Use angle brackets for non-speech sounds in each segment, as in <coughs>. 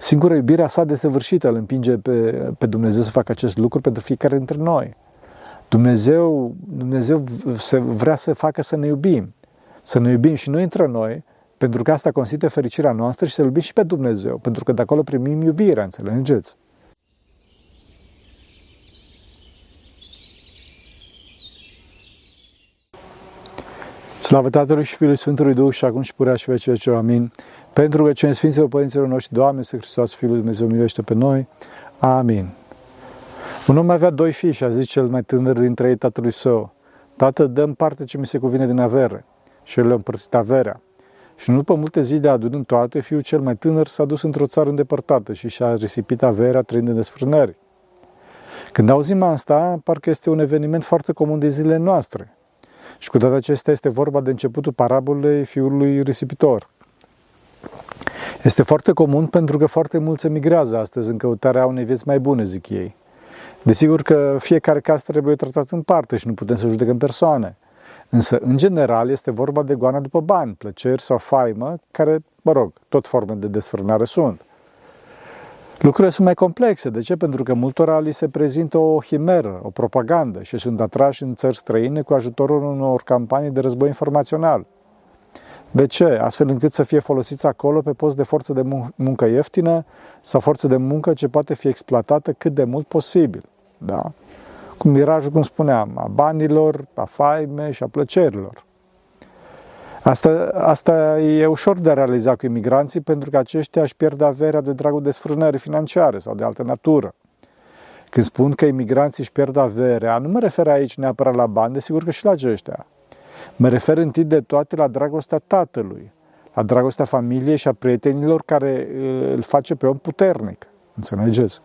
Singura iubirea sa desăvârșită îl împinge pe, pe Dumnezeu să facă acest lucru pentru fiecare dintre noi. Dumnezeu, Dumnezeu vrea să facă să ne iubim. Să ne iubim și noi între noi, pentru că asta constituie fericirea noastră și să iubim și pe Dumnezeu, pentru că de acolo primim iubirea, înțelegeți? Slavă Tatălui și Fiului Sfântului Duh și acum și purea și vecii vecii. Amin. Pentru că cine Sfinților Părinților noștri, Doamne, să Hristos, Fiul lui Dumnezeu, miluiește pe noi. Amin. Un om avea doi fii și a zis cel mai tânăr dintre ei tatălui său, Tată, dăm parte ce mi se cuvine din avere. Și el le-a împărțit averea. Și nu după multe zile adunând toate, fiul cel mai tânăr s-a dus într-o țară îndepărtată și și-a risipit averea trăind în desfrânări. Când auzim asta, parcă este un eveniment foarte comun de zilele noastre. Și cu toate acestea este vorba de începutul parabolei fiului risipitor. Este foarte comun pentru că foarte mulți emigrează astăzi în căutarea unei vieți mai bune, zic ei. Desigur că fiecare caz trebuie tratat în parte și nu putem să judecăm persoane. Însă, în general, este vorba de goana după bani, plăceri sau faimă, care, mă rog, tot forme de desfrânare sunt. Lucrurile sunt mai complexe. De ce? Pentru că multora li se prezintă o chimeră, o propagandă și sunt atrași în țări străine cu ajutorul unor campanii de război informațional. De ce? Astfel încât să fie folosiți acolo pe post de forță de muncă ieftină sau forță de muncă ce poate fi exploatată cât de mult posibil. Da? Cu mirajul, cum spuneam, a banilor, a faime și a plăcerilor. Asta, asta e ușor de a realiza cu imigranții pentru că aceștia își pierd averea de dragul desfrânării financiare sau de altă natură. Când spun că imigranții își pierd averea, nu mă refer aici neapărat la bani, desigur că și la aceștia. Mă refer întâi de toate la dragostea tatălui, la dragostea familiei și a prietenilor care uh, îl face pe om puternic. Înțelegeți?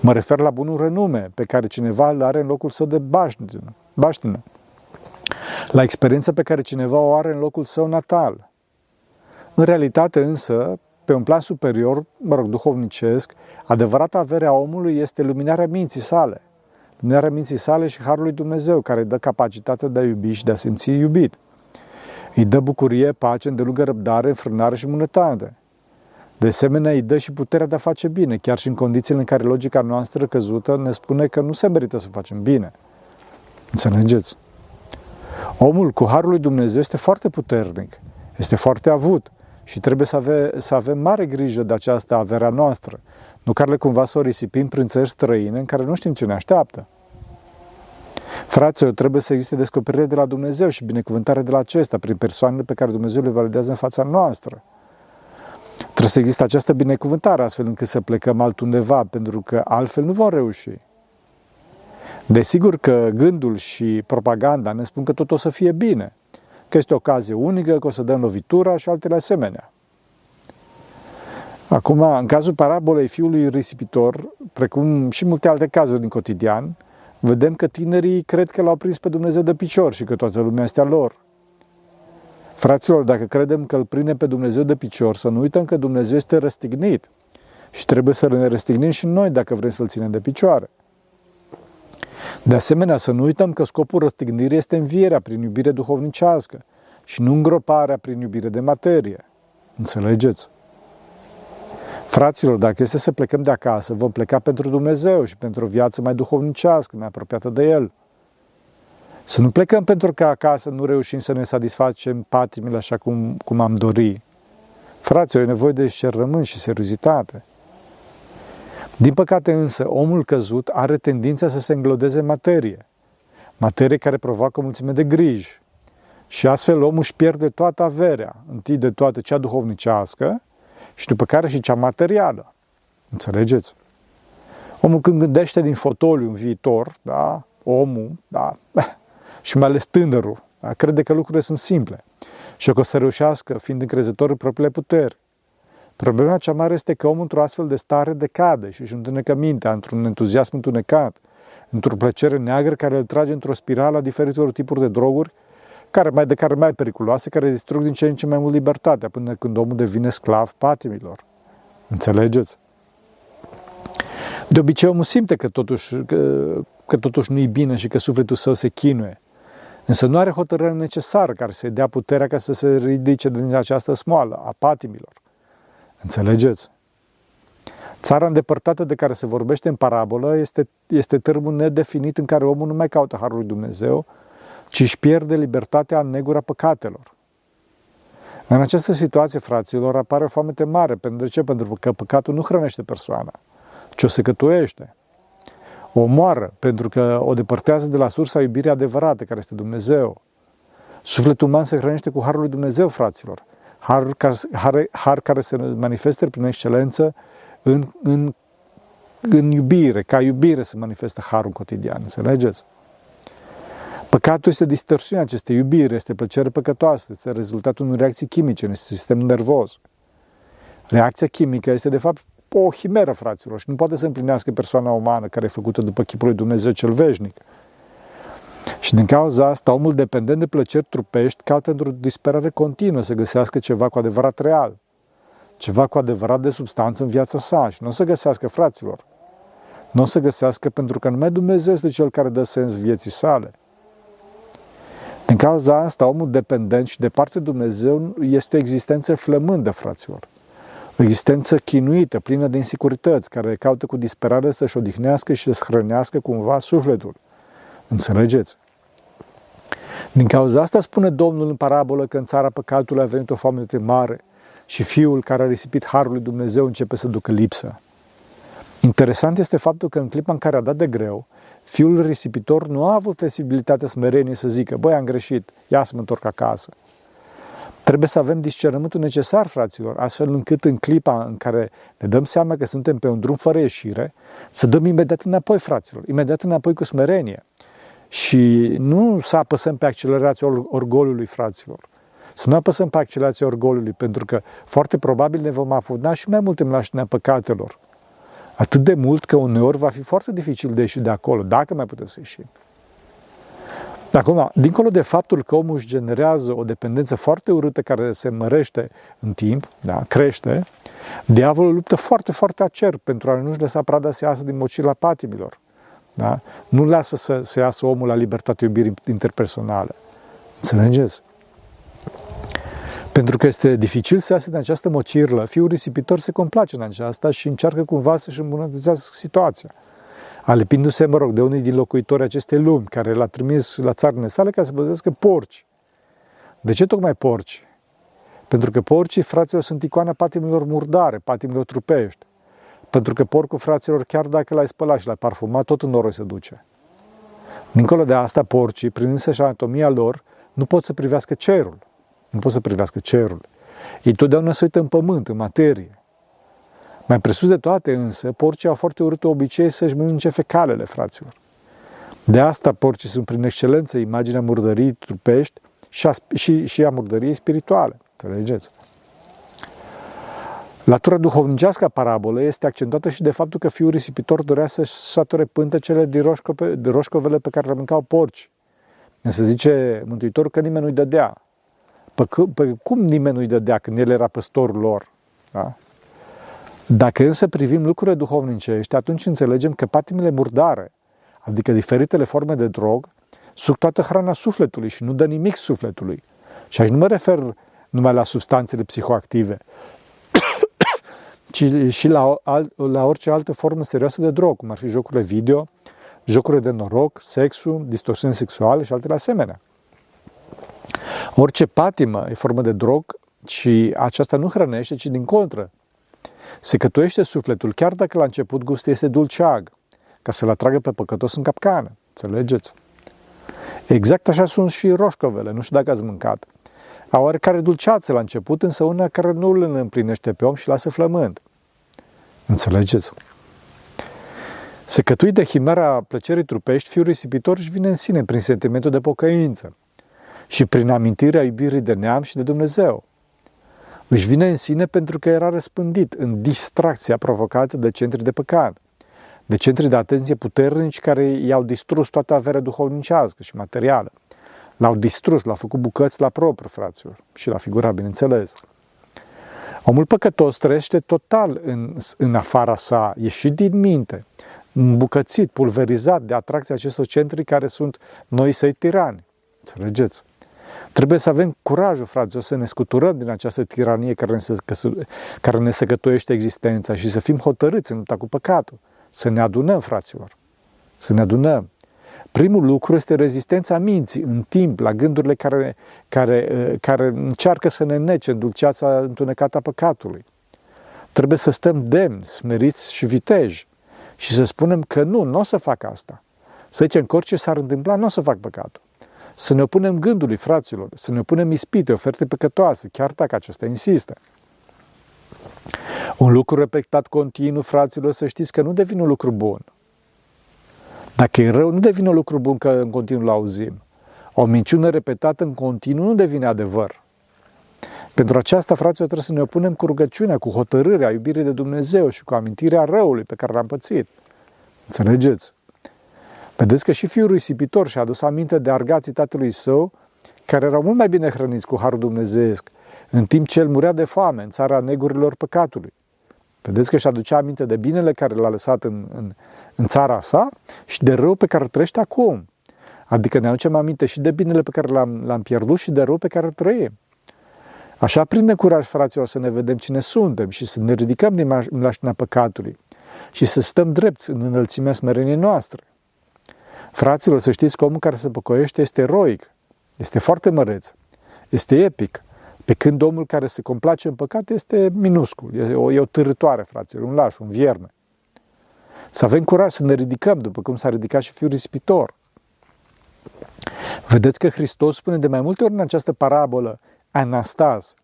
Mă refer la bunul renume pe care cineva îl are în locul său de baștină. baștină la experiența pe care cineva o are în locul său natal. În realitate însă, pe un plan superior, mă rog, duhovnicesc, adevărata averea omului este luminarea minții sale. Luminarea minții sale și Harul lui Dumnezeu, care dă capacitatea de a iubi și de a simți iubit. Îi dă bucurie, pace, îndelungă răbdare, înfrânare și bunătate. De asemenea, îi dă și puterea de a face bine, chiar și în condițiile în care logica noastră căzută ne spune că nu se merită să facem bine. Înțelegeți? Omul cu harul lui Dumnezeu este foarte puternic, este foarte avut și trebuie să, ave, să avem mare grijă de această averea noastră, nu care cumva să o risipim prin țări străine în care nu știm ce ne așteaptă. Fraților, trebuie să existe descoperire de la Dumnezeu și binecuvântare de la acesta prin persoanele pe care Dumnezeu le validează în fața noastră. Trebuie să existe această binecuvântare astfel încât să plecăm altundeva, pentru că altfel nu vom reuși. Desigur că gândul și propaganda ne spun că tot o să fie bine, că este o ocazie unică, că o să dăm lovitura și altele asemenea. Acum, în cazul parabolei fiului risipitor, precum și multe alte cazuri din cotidian, vedem că tinerii cred că l-au prins pe Dumnezeu de picior și că toată lumea este a lor. Fraților, dacă credem că îl prinde pe Dumnezeu de picior, să nu uităm că Dumnezeu este răstignit și trebuie să ne răstignim și noi dacă vrem să-L ținem de picioare. De asemenea, să nu uităm că scopul răstignirii este învierea prin iubire duhovnicească și nu îngroparea prin iubire de materie. Înțelegeți? Fraților, dacă este să plecăm de acasă, vom pleca pentru Dumnezeu și pentru o viață mai duhovnicească, mai apropiată de El. Să nu plecăm pentru că acasă nu reușim să ne satisfacem patimile așa cum, cum am dori. Fraților, e nevoie de șerrământ și seriozitate. Din păcate însă, omul căzut are tendința să se înglodeze în materie, materie care provoacă o mulțime de griji. Și astfel omul își pierde toată averea, întâi de toate cea duhovnicească și după care și cea materială. Înțelegeți? Omul când gândește din fotoliu în viitor, da, omul, da, <laughs> și mai ales tânărul, da, crede că lucrurile sunt simple și că o să reușească fiind încrezător în propriile puteri. Problema cea mare este că omul într-o astfel de stare decade și își întunecă mintea într-un entuziasm întunecat, într-o plăcere neagră care îl trage într-o spirală a diferitor tipuri de droguri, care mai de care mai periculoase, care distrug din ce în ce mai mult libertatea, până când omul devine sclav patimilor. Înțelegeți? De obicei omul simte că totuși, că, că totuși nu-i bine și că sufletul său se chinuie. Însă nu are hotărârea necesară care să-i dea puterea ca să se ridice din această smoală a patimilor. Înțelegeți? Țara îndepărtată de care se vorbește în parabolă este, este termenul nedefinit în care omul nu mai caută Harul lui Dumnezeu, ci își pierde libertatea în negura păcatelor. În această situație, fraților, apare o foamete mare. Pentru ce? Pentru că păcatul nu hrănește persoana, ci o secătuiește. O omoară, pentru că o depărtează de la sursa iubirii adevărate, care este Dumnezeu. Sufletul uman se hrănește cu Harul lui Dumnezeu, fraților. Har, har, har care se manifestă prin excelență în, în, în iubire, ca iubire se manifestă harul cotidian, înțelegeți? Păcatul este distorsiunea acestei iubiri, este plăcere păcătoasă, este rezultatul unei reacții chimice în sistemul nervos. Reacția chimică este de fapt o himeră, fraților, și nu poate să împlinească persoana umană care e făcută după chipul lui Dumnezeu cel veșnic. Și din cauza asta, omul dependent de plăceri trupești caută într-o disperare continuă să găsească ceva cu adevărat real ceva cu adevărat de substanță în viața sa și nu o să găsească, fraților. Nu o să găsească pentru că numai Dumnezeu este Cel care dă sens vieții sale. Din cauza asta, omul dependent și departe de Dumnezeu este o existență flămândă, fraților. O existență chinuită, plină de insecurități, care caută cu disperare să-și odihnească și să hrănească cumva sufletul. Înțelegeți? Din cauza asta spune Domnul în parabolă că în țara păcatului a venit o foame mare, și fiul care a risipit harul lui Dumnezeu începe să ducă lipsă. Interesant este faptul că în clipa în care a dat de greu, fiul risipitor nu a avut flexibilitatea smerenie să zică, băi, am greșit, ia să mă întorc acasă. Trebuie să avem discernământul necesar, fraților, astfel încât în clipa în care ne dăm seama că suntem pe un drum fără ieșire, să dăm imediat înapoi, fraților, imediat înapoi cu smerenie. Și nu să apăsăm pe accelerația orgolului, fraților, să nu apăsăm pe accelerația orgolului, pentru că foarte probabil ne vom afunda și mai mult în lașinea păcatelor. Atât de mult că uneori va fi foarte dificil de ieși de acolo, dacă mai putem să ieșim. Acum, dincolo de faptul că omul își generează o dependență foarte urâtă care se mărește în timp, da, crește, diavolul luptă foarte, foarte acer pentru a nu-și lăsa prada să iasă din mocila patimilor. Da? Nu lasă să, să iasă omul la libertatea iubirii interpersonale. Înțelegeți? Pentru că este dificil să iasă din această mocirlă, fiul risipitor se complace în aceasta și încearcă cumva să-și îmbunătățească situația. Alipindu-se, mă rog, de unii din locuitorii acestei lumi, care l-a trimis la țarele sale ca să păzească porci. De ce tocmai porci? Pentru că porcii, fraților, sunt icoana patimilor murdare, patimilor trupești. Pentru că porcul, fraților, chiar dacă l-ai spălat și l-ai parfumat, tot în noroi se duce. Dincolo de asta, porcii, prin însăși anatomia lor, nu pot să privească cerul. Nu pot să privească cerul. Ei totdeauna se uită în pământ, în materie. Mai presus de toate însă, porcii au foarte urât obicei să-și mănânce fecalele, fraților. De asta porcii sunt prin excelență imaginea murdării trupești și a, și, și a murdăriei spirituale. Înțelegeți? Latura duhovnicească a parabolei este accentuată și de faptul că fiul risipitor dorea să-și sature pântecele din, roșcove, din roșcovele pe care le mâncau porci. Se zice Mântuitorul că nimeni nu-i dădea. Pă, pă, cum nimeni nu-i dădea când el era păstorul lor? Da? Dacă însă privim lucrurile duhovnicești, atunci înțelegem că patimile murdare, adică diferitele forme de drog, suc toată hrana sufletului și nu dă nimic sufletului. Și aici nu mă refer numai la substanțele psihoactive, <coughs> ci și la, la orice altă formă serioasă de drog, cum ar fi jocurile video, jocurile de noroc, sexul, distorsiuni sexuale și altele asemenea. Orice patimă e formă de drog și aceasta nu hrănește, ci din contră. Se cătuiește sufletul, chiar dacă la început gustul este dulceag, ca să-l atragă pe păcătos în capcană. Înțelegeți? Exact așa sunt și roșcovele, nu știu dacă ați mâncat. Au oarecare dulceață la început, însă una care nu îl împlinește pe om și lasă flămând. Înțelegeți? Se cătui de chimera plăcerii trupești, fiul risipitor își vine în sine prin sentimentul de pocăință și prin amintirea iubirii de neam și de Dumnezeu. Își vine în sine pentru că era răspândit în distracția provocată de centri de păcat, de centri de atenție puternici care i-au distrus toată averea duhovnicească și materială. L-au distrus, l-au făcut bucăți la propriu, fraților, și la figura, bineînțeles. Omul păcătos trăiește total în, în afara sa, ieșit din minte, îmbucățit, pulverizat de atracția acestor centri care sunt noi săi tirani. Înțelegeți? Trebuie să avem curajul, fraților, să ne scuturăm din această tiranie care ne, care ne săcătuiește existența și să fim hotărâți în lupta cu păcatul. Să ne adunăm, fraților. Să ne adunăm. Primul lucru este rezistența minții în timp la gândurile care, care, care încearcă să ne nece în dulceața întunecată a păcatului. Trebuie să stăm demni, smeriți și viteji și să spunem că nu, nu o să fac asta. Să zicem că orice s-ar întâmpla, nu o să fac păcatul. Să ne opunem gândului, fraților, să ne opunem ispite, oferte păcătoase, chiar dacă acesta insistă. Un lucru repetat continuu, fraților, să știți că nu devine un lucru bun. Dacă e rău, nu devine un lucru bun că în continuu l-auzim. O minciună repetată în continuu nu devine adevăr. Pentru aceasta, fraților, trebuie să ne opunem cu rugăciunea, cu hotărârea, iubirii de Dumnezeu și cu amintirea răului pe care l-am pățit. Înțelegeți? Vedeți că și fiul risipitor și-a adus aminte de argații tatălui său, care erau mult mai bine hrăniți cu harul dumnezeiesc, în timp ce el murea de foame în țara negurilor păcatului. Vedeți că și aducea aminte de binele care l-a lăsat în, în, în țara sa și de rău pe care îl trăiește acum. Adică ne aducem aminte și de binele pe care l-am, l-am pierdut și de rău pe care îl trăim. Așa prinde curaj, fraților, să ne vedem cine suntem și să ne ridicăm din mașina păcatului și să stăm drept în înălțimea smereniei noastre. Fraților, să știți că omul care se păcoiește este eroic, este foarte măreț, este epic, pe când omul care se complace în păcat este minuscul, e o, e o târătoare, fraților, un laș, un vierme. Să avem curaj să ne ridicăm, după cum s-a ridicat și fiul risipitor. Vedeți că Hristos spune de mai multe ori în această parabolă anastaz,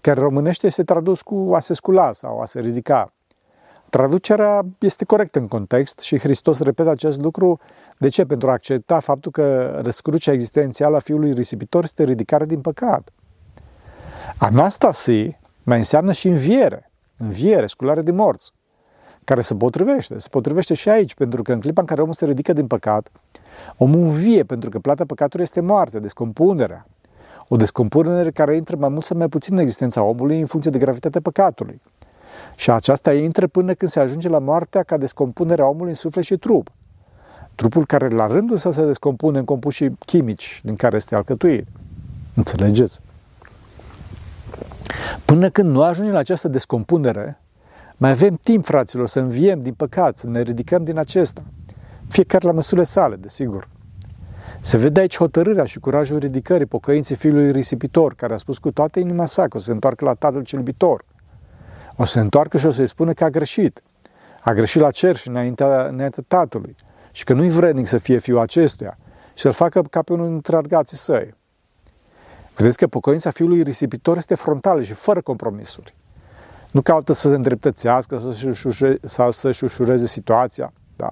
care românește este tradus cu a se scula sau a se ridica. Traducerea este corectă în context și Hristos repetă acest lucru. De ce? Pentru a accepta faptul că răscrucea existențială a fiului risipitor este ridicare din păcat. Anastasi mai înseamnă și înviere, înviere, sculare de morți, care se potrivește, se potrivește și aici, pentru că în clipa în care omul se ridică din păcat, omul învie, pentru că plata păcatului este moarte, descompunerea, o descompunere care intră mai mult sau mai puțin în existența omului în funcție de gravitatea păcatului. Și aceasta intră până când se ajunge la moartea ca descompunerea omului în suflet și trup. Trupul care la rândul său se descompune în compuși chimici din care este alcătuit. Înțelegeți? Până când nu ajungem la această descompunere, mai avem timp, fraților, să înviem din păcat, să ne ridicăm din acesta. Fiecare la măsurile sale, desigur. Se vede aici hotărârea și curajul ridicării pocăinții fiului risipitor, care a spus cu toată inima sa că o să se întoarcă la tatăl cel iubitor. O să se întoarcă și o să-i spună că a greșit. A greșit la cer și înaintea, înaintea tatălui. Și că nu-i vrednic să fie fiul acestuia și să-l facă ca pe unul dintre argații săi. Vedeți că pocăința fiului risipitor este frontală și fără compromisuri. Nu caută să se îndreptățească sau să-și ușureze situația. Da.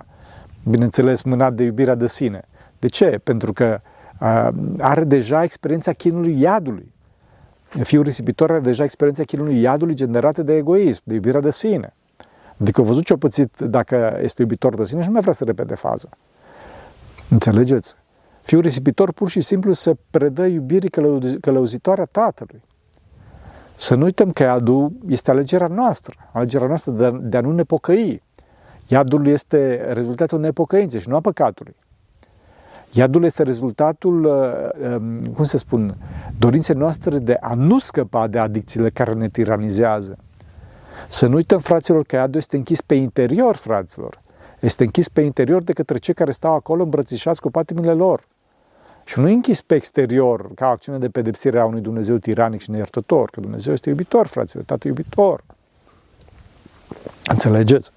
Bineînțeles, mânat de iubirea de sine – de ce? Pentru că uh, are deja experiența chinului iadului. Fiul risipitor are deja experiența chinului iadului generată de egoism, de iubirea de sine. Adică a văzut ce-a pățit dacă este iubitor de sine și nu mai vrea să repede faza. Înțelegeți? Fiul risipitor pur și simplu se predă iubirii călăuzitoare a tatălui. Să nu uităm că iadul este alegerea noastră, alegerea noastră de a, de a nu ne pocăi. Iadul este rezultatul nepocăinței și nu a păcatului. Iadul este rezultatul, uh, um, cum se spun, dorinței noastre de a nu scăpa de adicțiile care ne tiranizează. Să nu uităm, fraților, că iadul este închis pe interior, fraților. Este închis pe interior de către cei care stau acolo îmbrățișați cu patimile lor. Și nu e închis pe exterior, ca acțiune de pedepsire a unui Dumnezeu tiranic și neiertător, că Dumnezeu este iubitor, fraților, Tată iubitor. Înțelegeți?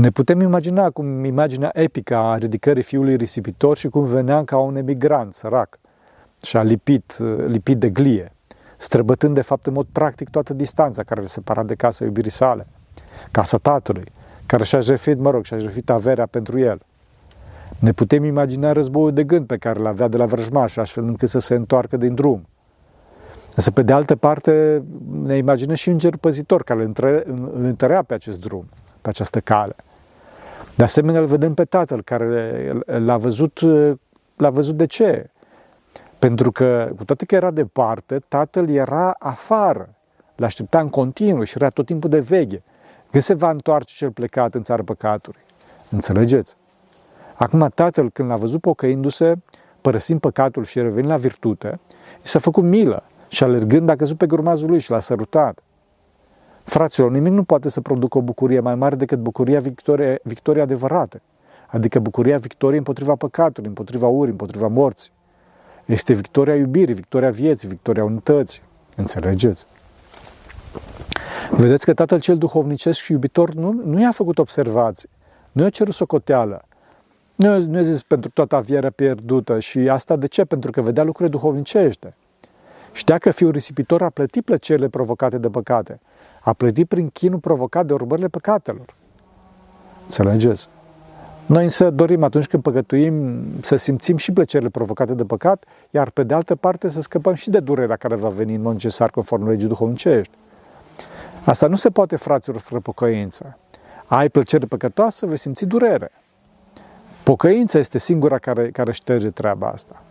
Ne putem imagina cum imaginea epică a ridicării fiului risipitor și cum venea ca un emigrant sărac și a lipit, lipit de glie, străbătând de fapt în mod practic toată distanța care le separa de casa iubirii sale, casa tatălui, care și-a jertfit, mă rog, și-a jertfit averea pentru el. Ne putem imagina războiul de gând pe care l avea de la vrăjmaș, astfel încât să se întoarcă din drum. Însă, pe de altă parte, ne imaginăm și îngerul păzitor care îl întărea pe acest drum, pe această cale. De asemenea, îl vedem pe tatăl care l-a văzut, l-a văzut de ce? Pentru că, cu toate că era departe, tatăl era afară, l-aștepta în continuu și era tot timpul de veche. Când se va întoarce cel plecat în țara păcatului? Înțelegeți? Acum tatăl, când l-a văzut pocăindu-se, părăsim păcatul și revenim la virtute, i s-a făcut milă și alergând a căzut pe grumazul lui și l-a sărutat. Fraților, nimic nu poate să producă o bucurie mai mare decât bucuria victoriei victoria adevărată, adică bucuria victoriei împotriva păcatului, împotriva urii, împotriva morții. Este victoria iubirii, victoria vieții, victoria unității. Înțelegeți? Vedeți că Tatăl cel duhovnicesc și iubitor nu, nu i-a făcut observații, nu i-a cerut socoteală, nu, nu i-a zis pentru toată avierea pierdută și asta de ce? Pentru că vedea lucrurile duhovnicește. Știa că fiul risipitor a plătit plăcerile provocate de păcate, a plătit prin chinul provocat de urmările păcatelor. Înțelegeți? Noi însă dorim atunci când păcătuim să simțim și plăcerile provocate de păcat, iar pe de altă parte să scăpăm și de durerea care va veni în mod necesar conform legii duhovnicești. Asta nu se poate, fraților, fără pocăință. Ai plăcere păcătoasă, vei simți durere. Pocăința este singura care, care șterge treaba asta.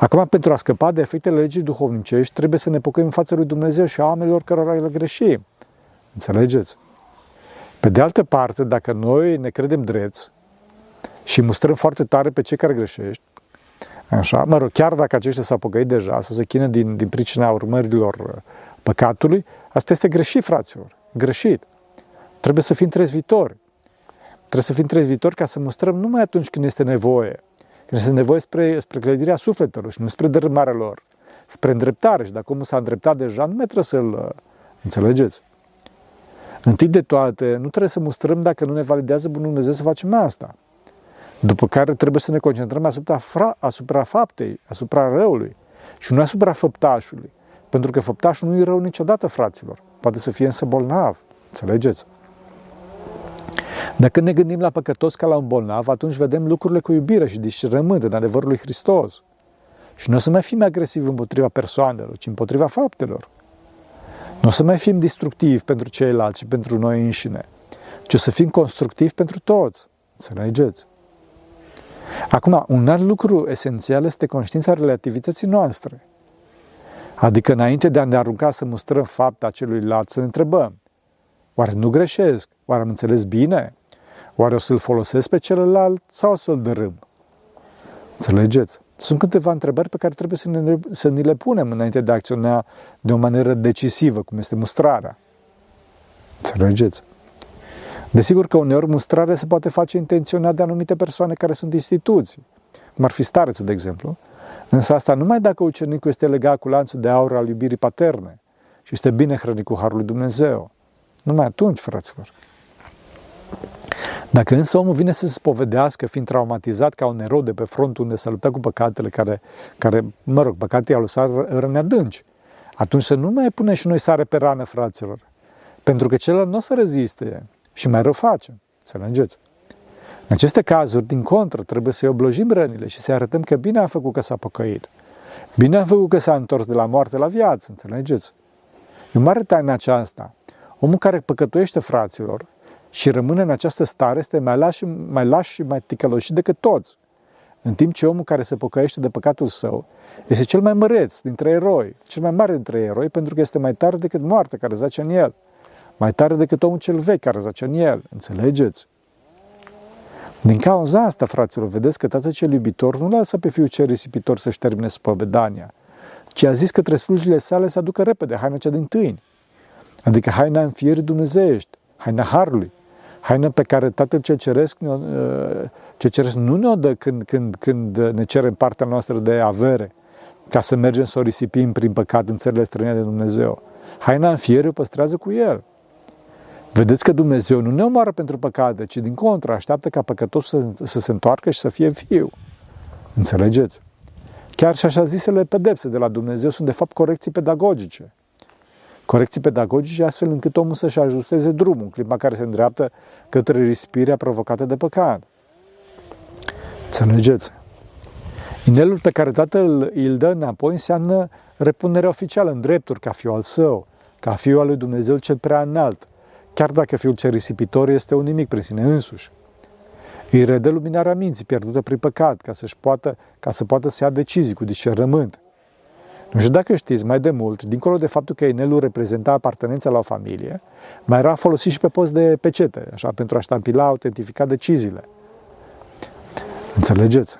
Acum, pentru a scăpa de efectele legii duhovnicești, trebuie să ne pocăim în fața lui Dumnezeu și a oamenilor cărora le greșim. Înțelegeți? Pe de altă parte, dacă noi ne credem drepți și mustrăm foarte tare pe cei care greșești, așa, mă rog, chiar dacă aceștia s-au pocăit deja, să se chină din, din pricina urmărilor păcatului, asta este greșit, fraților, greșit. Trebuie să fim trezvitori. Trebuie să fim trezvitori ca să mustrăm numai atunci când este nevoie. Când este nevoie spre, spre clădirea sufletelor și nu spre dărâmarea lor. Spre îndreptare. Și dacă omul s-a îndreptat deja, nu mai trebuie să-l înțelegeți. Întâi de toate, nu trebuie să mustrăm dacă nu ne validează Bunul Dumnezeu să facem asta. După care trebuie să ne concentrăm asupra, fra, asupra faptei, asupra răului și nu asupra făptașului. Pentru că făptașul nu e rău niciodată, fraților. Poate să fie însă bolnav. Înțelegeți? Dacă ne gândim la păcătos ca la un bolnav, atunci vedem lucrurile cu iubire și discernământ în adevărul lui Hristos. Și nu o să mai fim agresivi împotriva persoanelor, ci împotriva faptelor. Nu o să mai fim destructivi pentru ceilalți și pentru noi înșine, ci o să fim constructivi pentru toți. Înțelegeți? Acum, un alt lucru esențial este conștiința relativității noastre. Adică înainte de a ne arunca să mustrăm fapta celuilalt, să ne întrebăm, oare nu greșesc? Oare am înțeles bine? Oare o să-l folosesc pe celălalt sau o să-l dărâm? Înțelegeți? Sunt câteva întrebări pe care trebuie să ne, să ni le punem înainte de a acționa de o manieră decisivă, cum este mustrarea. Înțelegeți? Desigur că uneori mustrarea se poate face intenționat de anumite persoane care sunt instituții, cum ar fi starețul, de exemplu, însă asta numai dacă ucenicul este legat cu lanțul de aur al iubirii paterne și este bine hrănit cu Harul lui Dumnezeu. Numai atunci, fraților. Dacă însă omul vine să se spovedească, fiind traumatizat ca un erou de pe frontul unde s-a luptat cu păcatele care, care mă rog, păcatele i-au lăsat răni adânci, atunci să nu mai pune și noi sare pe rană, fraților. Pentru că celălalt nu o să reziste și mai rău face. Înțelegeți? În aceste cazuri, din contră, trebuie să-i oblojim rănile și să-i arătăm că bine a făcut că s-a păcăit. Bine a făcut că s-a întors de la moarte la viață, înțelegeți? E o mare taină aceasta. Omul care păcătuiește fraților și rămâne în această stare este mai laș, mai laș și mai ticăloșit decât toți. În timp ce omul care se pocăiește de păcatul său este cel mai măreț dintre eroi, cel mai mare dintre eroi, pentru că este mai tare decât moartea care zace în el, mai tare decât omul cel vechi care zace în el. Înțelegeți? Din cauza asta, fraților, vedeți că tatăl cel iubitor nu lasă pe fiul cel risipitor să-și termine spovedania, ci a zis către slujile sale să aducă repede haina cea din tâini, adică haina înfierii dumnezeiești, haina harului, haina pe care Tatăl cel Ceresc, uh, ce ceresc nu ne-o dă când, când, când ne cerem partea noastră de avere, ca să mergem să o risipim prin păcat în țările străine de Dumnezeu. Haina înfierii o păstrează cu El. Vedeți că Dumnezeu nu ne omoară pentru păcate, ci din contră așteaptă ca păcătosul să, să se întoarcă și să fie viu. Înțelegeți? Chiar și așa zisele pedepse de la Dumnezeu sunt de fapt corecții pedagogice. Corecții pedagogice astfel încât omul să-și ajusteze drumul în clipa care se îndreaptă către rispirea provocată de păcat. Înțelegeți? Inelul pe care tatăl îl dă înapoi înseamnă repunerea oficială în drepturi ca fiul al său, ca fiul al lui Dumnezeu cel prea înalt, chiar dacă fiul cel risipitor este un nimic prin sine însuși. Îi redă luminarea minții pierdută prin păcat, ca, să poată, ca să poată să ia decizii cu discernământ. Nu știu dacă știți, mai de mult, dincolo de faptul că inelul reprezenta apartenența la o familie, mai era folosit și pe post de pecete, așa, pentru a ștampila, autentifica deciziile. Înțelegeți?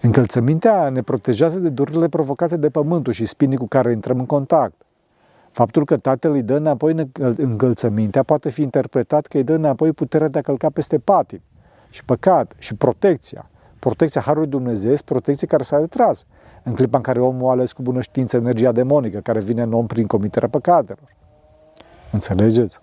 Încălțămintea ne protejează de durile provocate de pământul și spinii cu care intrăm în contact. Faptul că tatăl îi dă înapoi încălțămintea poate fi interpretat că îi dă înapoi puterea de a călca peste patim și păcat și protecția. Protecția Harului Dumnezeu este protecție care s-a retras în clipa în care omul a ales cu bună știință energia demonică care vine în om prin comiterea păcatelor. Înțelegeți?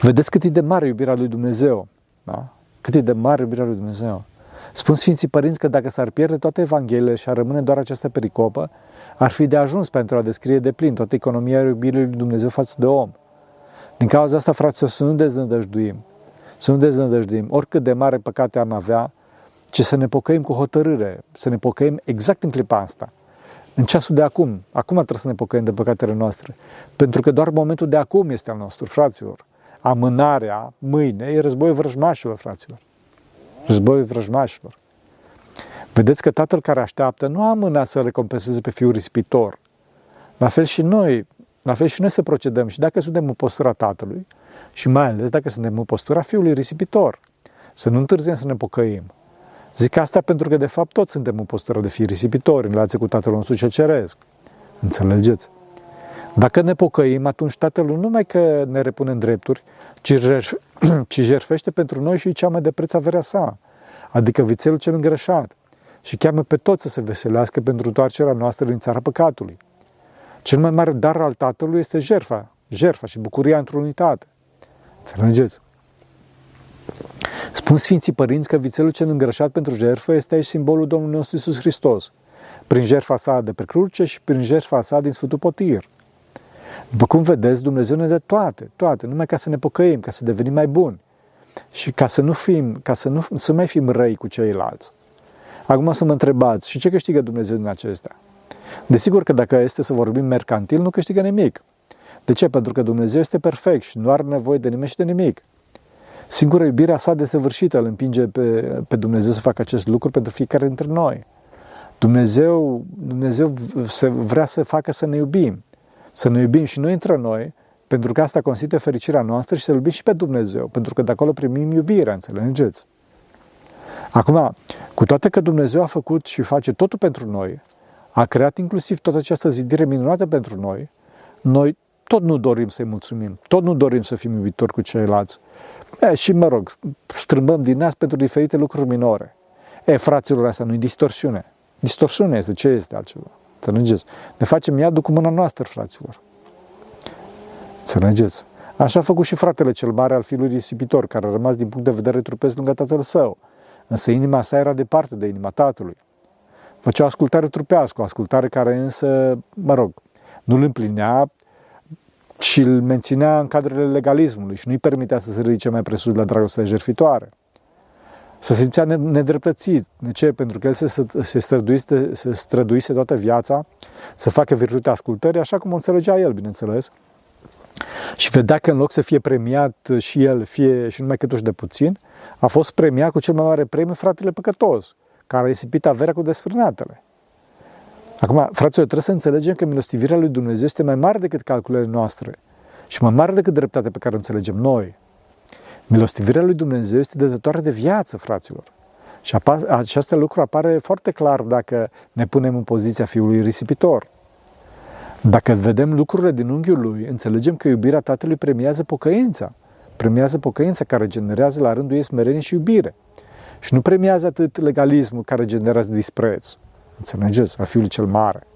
Vedeți cât e de mare iubirea lui Dumnezeu. Da? Cât e de mare iubirea lui Dumnezeu. Spun Sfinții Părinți că dacă s-ar pierde toate Evangheliile și ar rămâne doar această pericopă, ar fi de ajuns pentru a descrie de plin toată economia iubirii lui Dumnezeu față de om. Din cauza asta, fraților, să nu deznădăjduim. Să nu deznădăjduim. Oricât de mare păcate am avea, ci să ne pocăim cu hotărâre, să ne pocăim exact în clipa asta. În ceasul de acum, acum trebuie să ne pocăim de păcatele noastre. Pentru că doar momentul de acum este al nostru, fraților. Amânarea, mâine, e războiul vrăjmașilor, fraților. Războiul vrăjmașilor. Vedeți că tatăl care așteaptă nu amână să recompenseze pe fiul risipitor. La fel și noi, la fel și noi să procedăm și dacă suntem în postura tatălui și mai ales dacă suntem în postura fiului risipitor. Să nu întârziem să ne pocăim. Zic asta pentru că de fapt toți suntem în postura de fi risipitori în relație cu tatăl nostru cel ceresc. Înțelegeți? Dacă ne pocăim, atunci Tatăl nu numai că ne repune în drepturi, ci, jerf, <clears throat> ci jerfește pentru noi și cea mai de preț averea sa, adică vițelul cel îngreșat și cheamă pe toți să se veselească pentru întoarcerea noastră din țara păcatului. Cel mai mare dar al Tatălui este jerfa, jerfa și bucuria într-o unitate. Înțelegeți? Spun Sfinții Părinți că vițelul cel îngrășat pentru jerfă este aici simbolul Domnului nostru Iisus Hristos, prin jerfa sa de pe cruce și prin jerfa sa din Sfântul Potir. După cum vedeți, Dumnezeu ne dă toate, toate, numai ca să ne pocăim, ca să devenim mai buni și ca să nu fim, ca să nu să mai fim răi cu ceilalți. Acum să mă întrebați, și ce câștigă Dumnezeu din acestea? Desigur că dacă este să vorbim mercantil, nu câștigă nimic. De ce? Pentru că Dumnezeu este perfect și nu are nevoie de nimic și de nimic. Singura iubirea sa desăvârșită îl împinge pe, pe Dumnezeu să facă acest lucru pentru fiecare dintre noi. Dumnezeu, Dumnezeu se vrea să facă să ne iubim. Să ne iubim și noi între noi, pentru că asta constituie fericirea noastră și să iubim și pe Dumnezeu, pentru că de acolo primim iubirea, înțelegeți? Acum, cu toate că Dumnezeu a făcut și face totul pentru noi, a creat inclusiv toată această zidire minunată pentru noi, noi tot nu dorim să-i mulțumim, tot nu dorim să fim iubitori cu ceilalți. E, și, mă rog, strâmbăm din nas pentru diferite lucruri minore. E, fraților, asta nu e distorsiune. Distorsiune este, ce este altceva? Înțelegeți? Ne facem iadul cu mâna noastră, fraților. Înțelegeți? Așa a făcut și fratele cel mare al fiului risipitor, care a rămas din punct de vedere trupesc lângă tatăl său. Însă inima sa era departe de inima tatălui. Făcea o ascultare trupească, o ascultare care însă, mă rog, nu îl împlinea și îl menținea în cadrele legalismului și nu-i permitea să se ridice mai presus la dragostea jertfitoare. Să se simțea nedreptățit. De ce? Pentru că el se, se, străduise, se străduise toată viața să facă virtutea ascultării, așa cum o înțelegea el, bineînțeles. Și vedea că în loc să fie premiat și el, fie și numai câtuși de puțin, a fost premiat cu cel mai mare premiu fratele păcătos, care a risipit averea cu desfrânatele. Acum, fraților, trebuie să înțelegem că milostivirea lui Dumnezeu este mai mare decât calculele noastre și mai mare decât dreptatea pe care o înțelegem noi. Milostivirea lui Dumnezeu este dătătoare de viață, fraților. Și acest lucru apare foarte clar dacă ne punem în poziția fiului risipitor. Dacă vedem lucrurile din unghiul lui, înțelegem că iubirea Tatălui premiază pocăința. Premiază pocăința care generează la rândul ei smerenie și iubire. Și nu premiază atât legalismul care generează dispreț. Înțelegeți? Al fiului cel mare.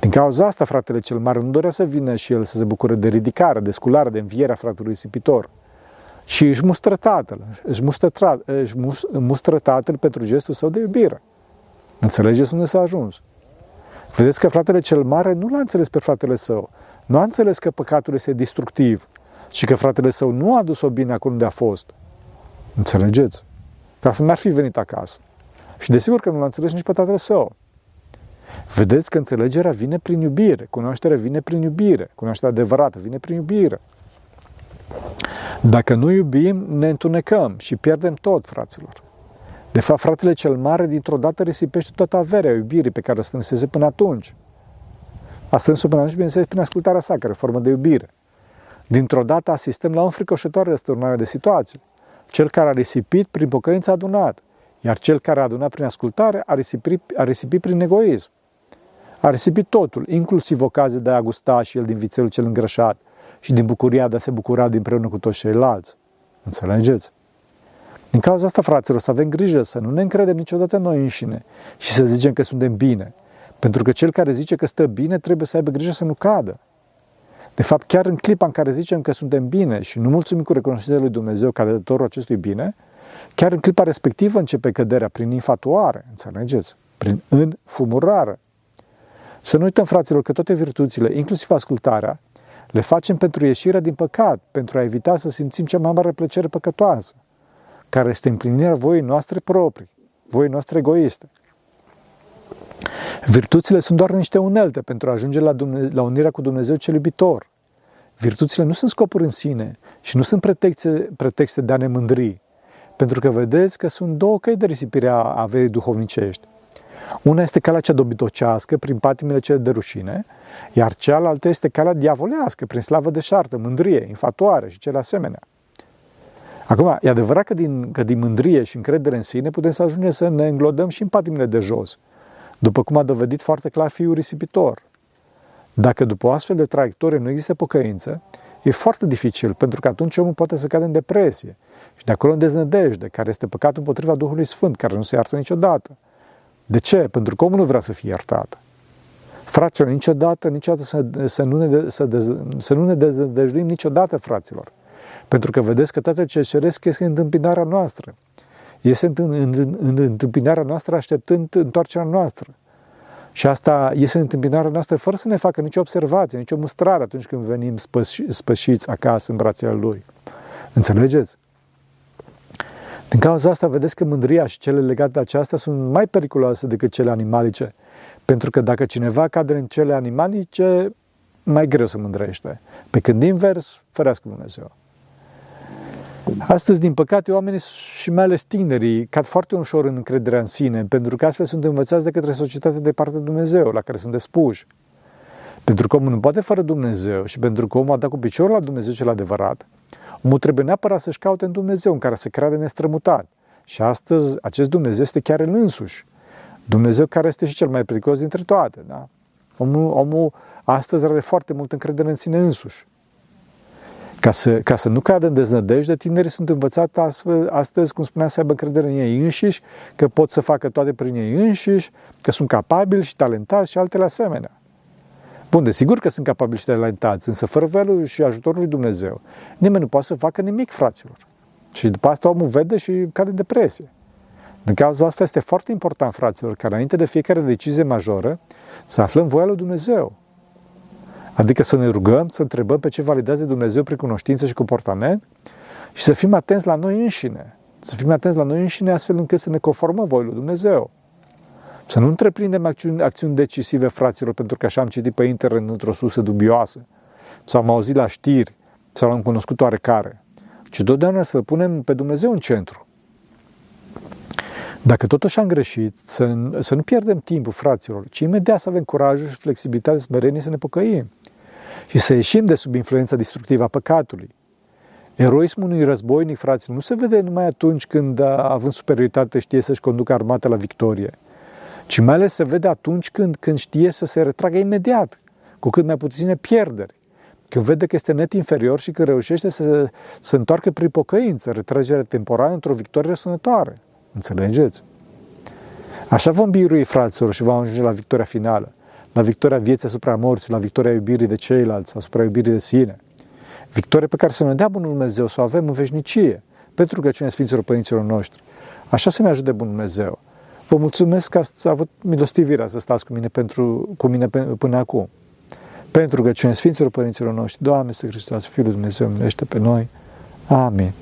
Din cauza asta, fratele cel mare nu dorea să vină și el să se bucure de ridicare, de sculare, de învierea fratelui risipitor. Și își mustră tatăl, își mustră, își mustră tatăl pentru gestul său de iubire. Înțelegeți unde s-a ajuns? Vedeți că fratele cel mare nu l-a înțeles pe fratele său. Nu a înțeles că păcatul este destructiv și că fratele său nu a dus-o bine acolo unde a fost. Înțelegeți? Că n-ar fi venit acasă. Și desigur că nu l-a înțeles nici pe tatăl său. Vedeți că înțelegerea vine prin iubire, cunoașterea vine prin iubire, cunoașterea adevărată vine prin iubire. Dacă nu iubim, ne întunecăm și pierdem tot, fraților. De fapt, fratele cel mare dintr-o dată risipește toată averea iubirii pe care o strânsese până atunci. A strâns-o până atunci, bineînțeles, prin ascultarea sa, care formă de iubire. Dintr-o dată asistăm la un fricoșătoare răsturnare de situație. Cel care a risipit prin pocăință adunat. Iar cel care a adunat prin ascultare a risipit, a risipit prin egoism. A risipit totul, inclusiv ocazia de a gusta și el din vițelul cel îngrășat și din bucuria de a se bucura împreună cu toți ceilalți. Înțelegeți? Din cauza asta, fraților, să avem grijă să nu ne încredem niciodată noi înșine și să zicem că suntem bine. Pentru că cel care zice că stă bine trebuie să aibă grijă să nu cadă. De fapt, chiar în clipa în care zicem că suntem bine și nu mulțumim cu recunoștința lui Dumnezeu ca dătorul acestui bine, chiar în clipa respectivă începe căderea prin infatuare, înțelegeți? Prin înfumurare. Să nu uităm, fraților, că toate virtuțile, inclusiv ascultarea, le facem pentru ieșirea din păcat, pentru a evita să simțim cea mai mare plăcere păcătoasă, care este împlinirea voii noastre proprii, voii noastre egoiste. Virtuțile sunt doar niște unelte pentru a ajunge la, Dumne- la unirea cu Dumnezeu cel iubitor. Virtuțile nu sunt scopuri în sine și nu sunt pretexte, pretexte de a ne mândri, pentru că vedeți că sunt două căi de risipire a averii duhovnicești. Una este calea cea dobitocească, prin patimile cele de rușine, iar cealaltă este calea diavolească, prin slavă de șartă, mândrie, infatuare și cele asemenea. Acum, e adevărat că din, că din mândrie și încredere în sine putem să ajungem să ne înglodăm și în patimile de jos, după cum a dovedit foarte clar fiul risipitor. Dacă după o astfel de traiectorie nu există pocăință, e foarte dificil, pentru că atunci omul poate să cadă în depresie și de acolo în deznădejde, care este păcatul împotriva Duhului Sfânt, care nu se iartă niciodată. De ce? Pentru că omul nu vrea să fie iertat. Fraților, niciodată, niciodată să, să nu ne, să, dez, să nu ne dezdăjduim niciodată, fraților. Pentru că vedeți că toate ce ceresc este întâmpinarea noastră. Este în, în, în, în întâmpinarea noastră așteptând întoarcerea noastră. Și asta este în întâmpinarea noastră fără să ne facă nicio observație, nicio mustrare atunci când venim spăși, spășiți acasă în brațele Lui. Înțelegeți? Din cauza asta vedeți că mândria și cele legate de aceasta sunt mai periculoase decât cele animalice. Pentru că dacă cineva cade în cele animalice, mai greu să mândrește. Pe când invers, ferească Dumnezeu. Astăzi, din păcate, oamenii și mai ales tinerii cad foarte ușor în încrederea în sine, pentru că astfel sunt învățați de către societatea de partea de Dumnezeu, la care sunt despuși. Pentru că omul nu poate fără Dumnezeu și pentru că omul a dat cu piciorul la Dumnezeu cel adevărat, omul trebuie neapărat să-și caute în Dumnezeu, în care se crede nestrămutat. Și astăzi, acest Dumnezeu este chiar el însuși. Dumnezeu care este și cel mai periculos dintre toate. Da? Omul, omul astăzi are foarte mult încredere în sine însuși. Ca să, ca să nu cadă în deznădejde, tinerii sunt învățați astfel, astăzi, cum spunea, să aibă încredere în ei înșiși, că pot să facă toate prin ei înșiși, că sunt capabili și talentați și altele asemenea. Bun, desigur că sunt capabili și talentați, însă fără velul și ajutorul lui Dumnezeu, nimeni nu poate să facă nimic, fraților. Și după asta omul vede și cade în depresie. Din cauza asta este foarte important, fraților, ca înainte de fiecare decizie majoră, să aflăm voia lui Dumnezeu. Adică să ne rugăm, să întrebăm pe ce validează Dumnezeu prin cunoștință și comportament și să fim atenți la noi înșine. Să fim atenți la noi înșine astfel încât să ne conformăm voii lui Dumnezeu. Să nu întreprindem acțiuni, acțiuni decisive, fraților, pentru că așa am citit pe internet într-o susă dubioasă, sau am auzit la știri, sau am cunoscut oarecare, ci totdeauna să-L punem pe Dumnezeu în centru. Dacă totuși am greșit, să, să nu pierdem timpul, fraților, ci imediat să avem curajul și flexibilitatea smerenie să ne pocăim și să ieșim de sub influența destructivă a păcatului. Eroismul unui războinic, fraților, nu se vede numai atunci când, având superioritate, știe să-și conducă armata la victorie, ci mai ales se vede atunci când, când știe să se retragă imediat, cu cât mai puține pierderi. Când vede că este net inferior și că reușește să se întoarcă prin pocăință, retragerea temporară într-o victorie răsunătoare. Înțelegeți? Așa vom birui, fraților, și vom ajunge la victoria finală, la victoria vieții asupra morții, la victoria iubirii de ceilalți, asupra iubirii de sine. Victoria pe care să ne dea Bunul Dumnezeu, să o avem în veșnicie, pentru că cine Sfinților Părinților noștri. Așa să ne ajute Bunul Dumnezeu. Vă mulțumesc că ați avut milostivirea să stați cu mine, pentru, cu mine până acum. Pentru că cine Sfinților Părinților noștri, Doamne, Hristos, Fiul Dumnezeu, milește pe noi. Amin.